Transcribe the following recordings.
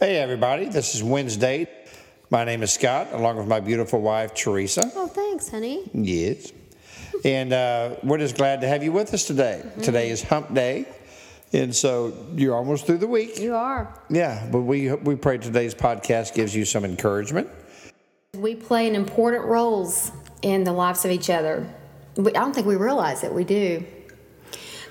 Hey, everybody, this is Wednesday. My name is Scott, along with my beautiful wife, Teresa. Oh, thanks, honey. Yes. And uh, we're just glad to have you with us today. Today is hump day. And so you're almost through the week. You are. Yeah, but we, we pray today's podcast gives you some encouragement. We play an important roles in the lives of each other. We, I don't think we realize it. We do.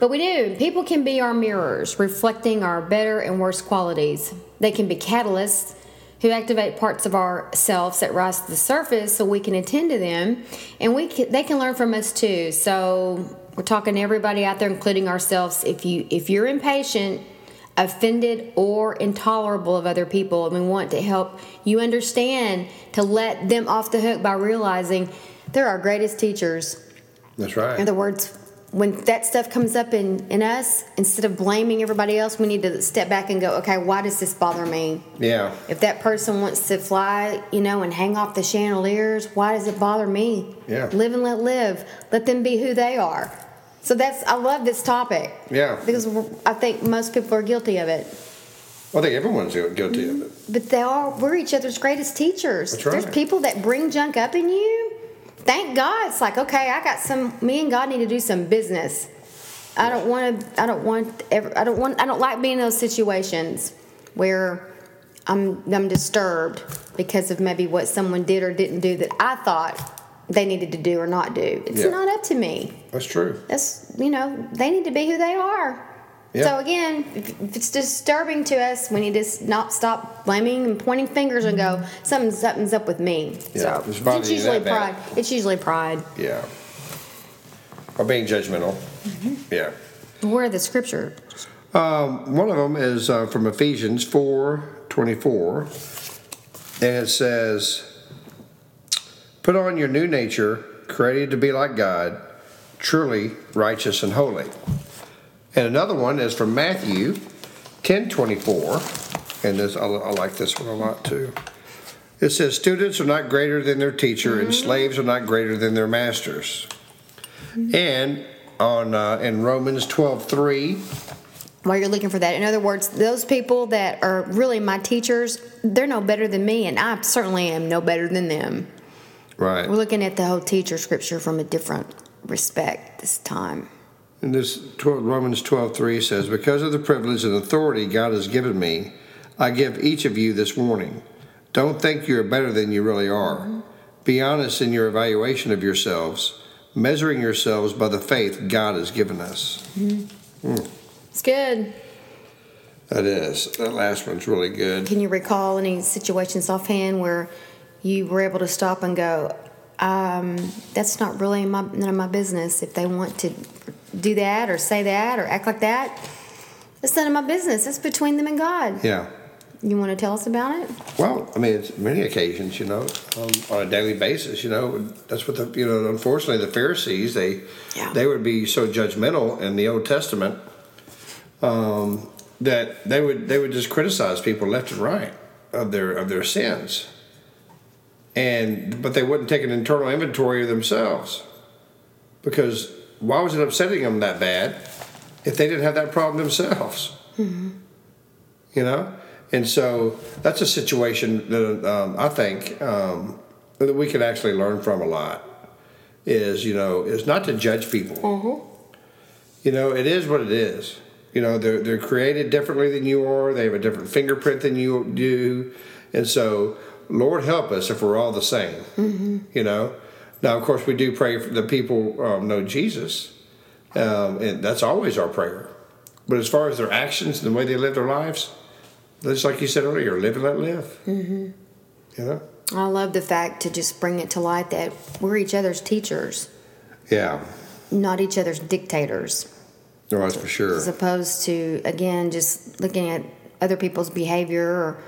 But we do. People can be our mirrors, reflecting our better and worse qualities. They can be catalysts who activate parts of ourselves that rise to the surface so we can attend to them and we can, they can learn from us too. So we're talking to everybody out there including ourselves if you if you're impatient, offended or intolerable of other people and we want to help you understand to let them off the hook by realizing they're our greatest teachers. That's right. In other words, when that stuff comes up in, in us, instead of blaming everybody else, we need to step back and go, okay, why does this bother me? yeah. If that person wants to fly, you know, and hang off the chandeliers, why does it bother me? Yeah. Live and let live. Let them be who they are. So that's, I love this topic. Yeah. Because I think most people are guilty of it. I think everyone's guilty of it. But they are, we're each other's greatest teachers. That's right. There's people that bring junk up in you. Thank God. It's like, okay, I got some, me and God need to do some business. I don't want to, I don't want, ever, I don't want, I don't like being in those situations where I'm, I'm disturbed because of maybe what someone did or didn't do that I thought they needed to do or not do. It's Yeah. not up to me. That's true. That's, you know, they need to be who they are. Yeah. So again, if it's disturbing to us, we need to not stop blaming and pointing fingers and go, something, something's up with me. Yeah, so it's it's usually that bad. pride. It's usually pride. Yeah. Or being judgmental. Yeah. Where are the scripture? Um, one of them is uh, from Ephesians 4 24. And it says, Put on your new nature, created to be like God, truly righteous and holy. And another one is from Matthew 10 24. And this, I, I like this one a lot too. It says, Students are not greater than their teacher, and slaves are not greater than their masters. And on uh, in Romans 12 3, While you're looking for that, in other words, those people that are really my teachers, they're no better than me, and I certainly am no better than them. right. We're looking at the whole teacher scripture from a different respect this time. And this 12, Romans 12:3 says, "Because of the privilege and authority God has given me, I give each of you this warning. Don't think you're better than you really are. Be honest in your evaluation of yourselves, measuring yourselves by the faith God has given us." It's good. That is. That last one's really good. Can you recall any situations offhand where you were able to stop and go, um, that's not really my, none of my business. If they want to do that or say that or act like that, that's none of my business. That's between them and God. Yeah. You want to tell us about it? Well, I mean, it's many occasions, you know, um, on a daily basis, you know, that's what the, you know, unfortunately the Pharisees, they, Yeah. they would be so judgmental in the Old Testament, um, that they would, they would just criticize people left and right of their, of their sins. And, but they wouldn't take an internal inventory of themselves. Because why was it upsetting them that bad if they didn't have that problem themselves? you know? And so that's a situation that um, i think um, that we can actually learn from a lot is you know is not to judge people. You know it is what it is. You know they're, they're created differently than you are. They have a different fingerprint than you do. And so lord help us if we're all the same. You know now of course we do pray for the people um, know jesus um, and that's always our prayer but as far as their actions and the way they live their lives, just like you said earlier, live and let live. Mm-hmm. You know? I love the fact to just bring it to light that we're each other's teachers, Yeah. not each other's dictators. No, that's for sure. as opposed to again just looking at other people's behavior or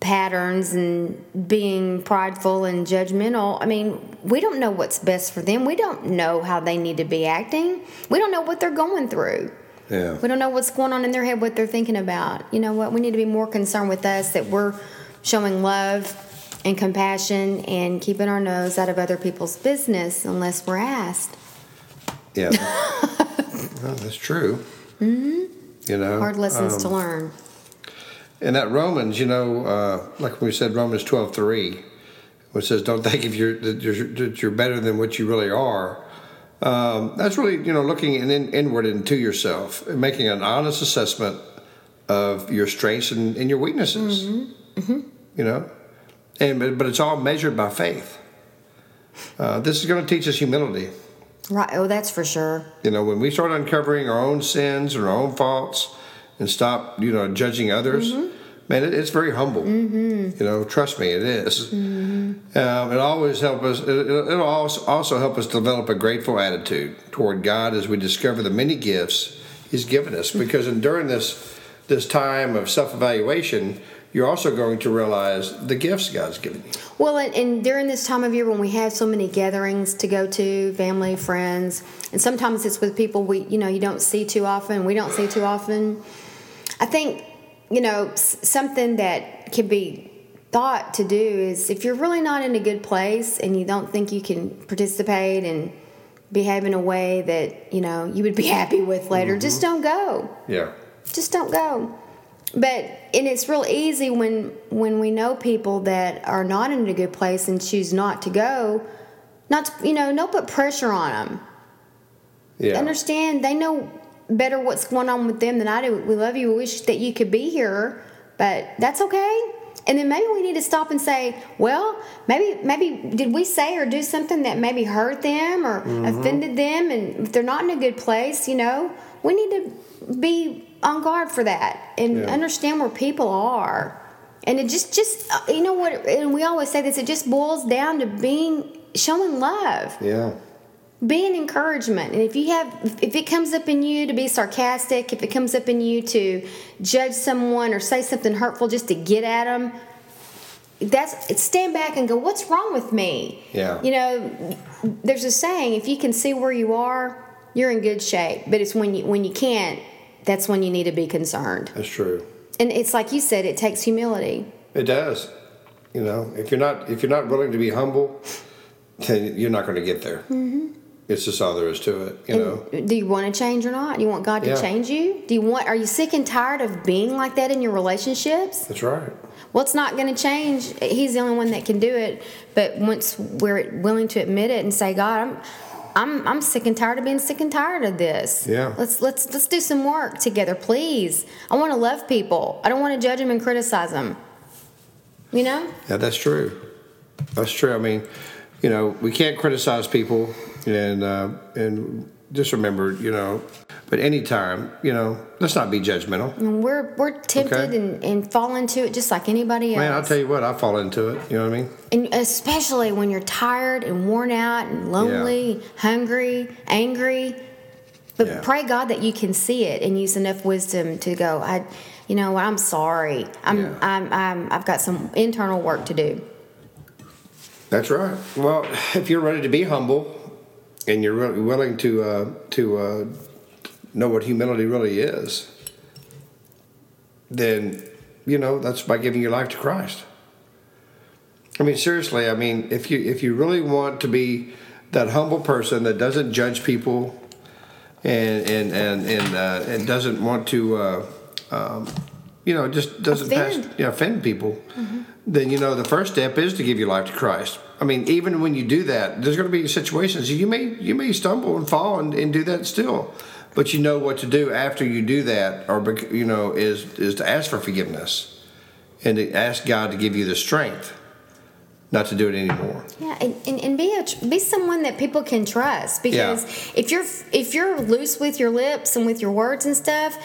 patterns and being prideful and judgmental i mean we don't know what's best for them we don't know how they need to be acting we don't know what they're going through Yeah. we don't know what's going on in their head what they're thinking about you know what we need to be more concerned with us that we're showing love and compassion and keeping our nose out of other people's business unless we're asked Yeah. well, that's true. Mm-hmm. You know? hard lessons um, to learn in that Romans, you know, uh, like we said, Romans twelve three, which says, "Don't think if you're that you're, that you're better than what you really are." Um, that's really, you know, looking in, in, inward into yourself and making an honest assessment of your strengths and, and your weaknesses. You know, and but, but it's all measured by faith. Uh, this is going to teach us humility. Right. Oh, that's for sure. You know, when we start uncovering our own sins and our own faults and stop, you know, judging others, mm-hmm. man, it, it's very humble. Mm-hmm. You know, trust me, it is. Mm-hmm. Um, it always help us. It, it'll also also help us develop a grateful attitude toward God as we discover the many gifts He's given us. Because in, during this this time of self evaluation, you're also going to realize the gifts God's given you. Well, and, and during this time of year when we have so many gatherings to go to, family, friends, and sometimes it's with people we, you know, you don't see too often, we don't see too often. I think, you know, s- something that can be thought to do is if you're really not in a good place and you don't think you can participate and behave in a way that, you know, you would be happy with later, just mm-hmm. don't go Yeah. just don't go but and it's real easy when when we know people that are not in a good place and choose not to go not to, you know don't put pressure on them Yeah. understand they know better what's going on with them than i do. We love you. We wish that you could be here but that's okay. And then maybe we need to stop and say well maybe maybe did we say or do something that maybe hurt them or offended them? And if they're not in a good place you know we need to be on guard for that and Yeah. understand where people are. And it just just uh, you know what? And we always say this it just boils down to being showing love. Yeah. Be an encouragement and if you have if it comes up in you to be sarcastic if it comes up in you to judge someone or say something hurtful just to get at them that's stand back and go what's wrong with me Yeah. you know there's a saying if you can see where you are you're in good shape but it's when you when you can't that's when you need to be concerned That's true. and it's like you said it takes humility It does. You know, if you're not if you're not willing to be humble, then you're not going to get there. Mm-hmm. It's just all there is to it. You know. Do you want to change or not? Do you want God to Yeah. change you? Do you want? Are you sick and tired of being like that in your relationships? That's right. Well, not going to change. He's the only one that can do it. But once we're willing to admit it and say, God, I'm, I'm, I'm sick and tired of being sick and tired of this. Yeah. Let's let's let's do some work together, please. I want to love people. I don't want to judge them and criticize them. You know? Yeah, that's true. That's true. I mean, you know, we can't criticize people, and uh, and just remember, you know, but anytime, you know, let's not be judgmental. We're we're tempted Okay. and, and fall into it just like anybody else. Man, I'll tell you what, I fall into it. You know what I mean? And especially when you're tired and worn out and lonely, hungry, angry. But Yeah. pray God that you can see it and use enough wisdom to go, I you know I'm sorry. I'm, Yeah. I'm I'm I've got some internal work to do. That's right. Well, if you're ready to be humble, and you're really willing to uh, to uh, know what humility really is, then you know that's by giving your life to Christ. I mean, seriously. I mean, if you if you really want to be that humble person that doesn't judge people, and and and and, uh, and doesn't want to, uh, um, you know, just doesn't Offend. pass, you know, offend people, then you know the first step is to give your life to Christ. I mean, even when you do that, there's going to be situations you may you may stumble and fall and, and do that still, but you know what to do after you do that, or you know, is is to ask for forgiveness, and to ask God to give you the strength not to do it anymore. Yeah, and, and, and be a be someone that people can trust because if you're if you're loose with your lips and with your words and stuff,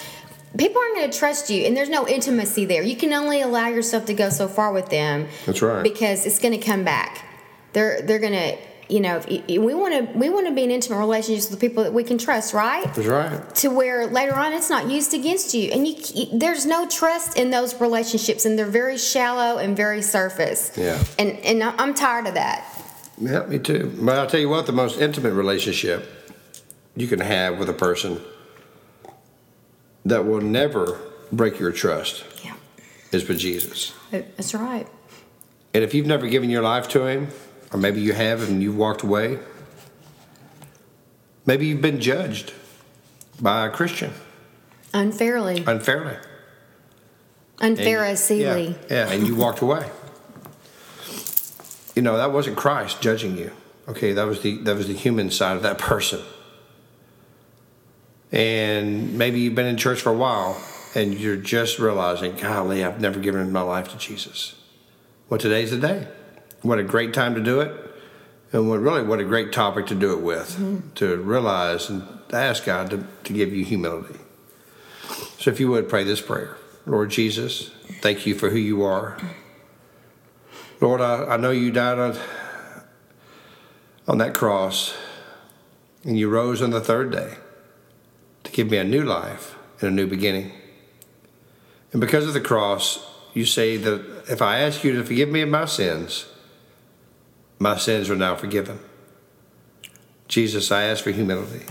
people aren't going to trust you, and there's no intimacy there. You can only allow yourself to go so far with them. That's right. Because it's going to come back. They're they're going to you know we want to we want to be in intimate relationships with people that we can trust, right? That's right. to where later on it's not used against you and you there's no trust in those relationships and they're very shallow and very surface Yeah. and and i'm tired of that Yeah, me too. But I'll tell you what, the most intimate relationship you can have with a person that will never break your trust yeah is with Jesus. that's right And if you've never given your life to Him, or maybe you have and you've walked away, maybe you've been judged by a Christian unfairly unfairly. And- Unpharisee. Yeah, yeah, and you walked away. You know that wasn't Christ judging you. Okay, that was the that was the human side of that person. And maybe you've been in church for a while and you're just realizing, golly, I've never given my life to Jesus. Well, today's the day. What a great time to do it. And what really what a great topic to do it with. Mm-hmm. To realize and ask God to, to give you humility. So if you would pray this prayer. Lord Jesus, thank you for who you are. Lord, I, I know you died on, on that cross and you rose on the third day to give me a new life and a new beginning. And because of the cross, you say that if I ask you to forgive me of my sins, my sins are now forgiven. Jesus, I ask for humility.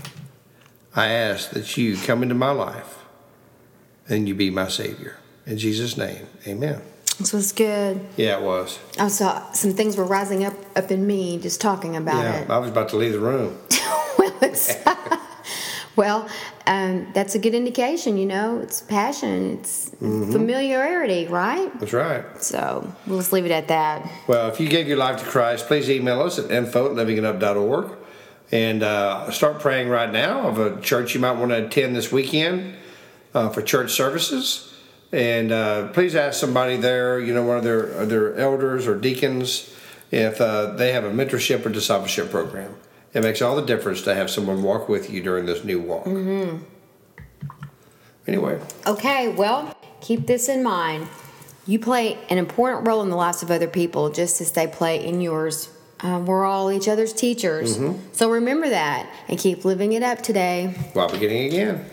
I ask that you come into my life and you be my Savior. In Jesus' name, amen. This was good. Yeah, it was. I saw some things were rising up up in me just talking about Yeah, it. I was about to leave the room. well, it's, well, um, that's a good indication. You know, it's passion, it's Mm-hmm. familiarity, right? That's right. So we'll just leave it at that. Well, if you gave your life to Christ, please email us at info at livingitup.org and uh, start praying right now of a church you might want to attend this weekend uh, for church services. And uh, please ask somebody there, you know, one of their, their elders or deacons, if uh, they have a mentorship or discipleship program. It makes all the difference to have someone walk with you during this new walk. Mm-hmm. Anyway, Okay, well, keep this in mind. You play an important role in the lives of other people just as they play in yours. Uh, we're all each other's teachers. So remember that and keep living it up today. while beginning again.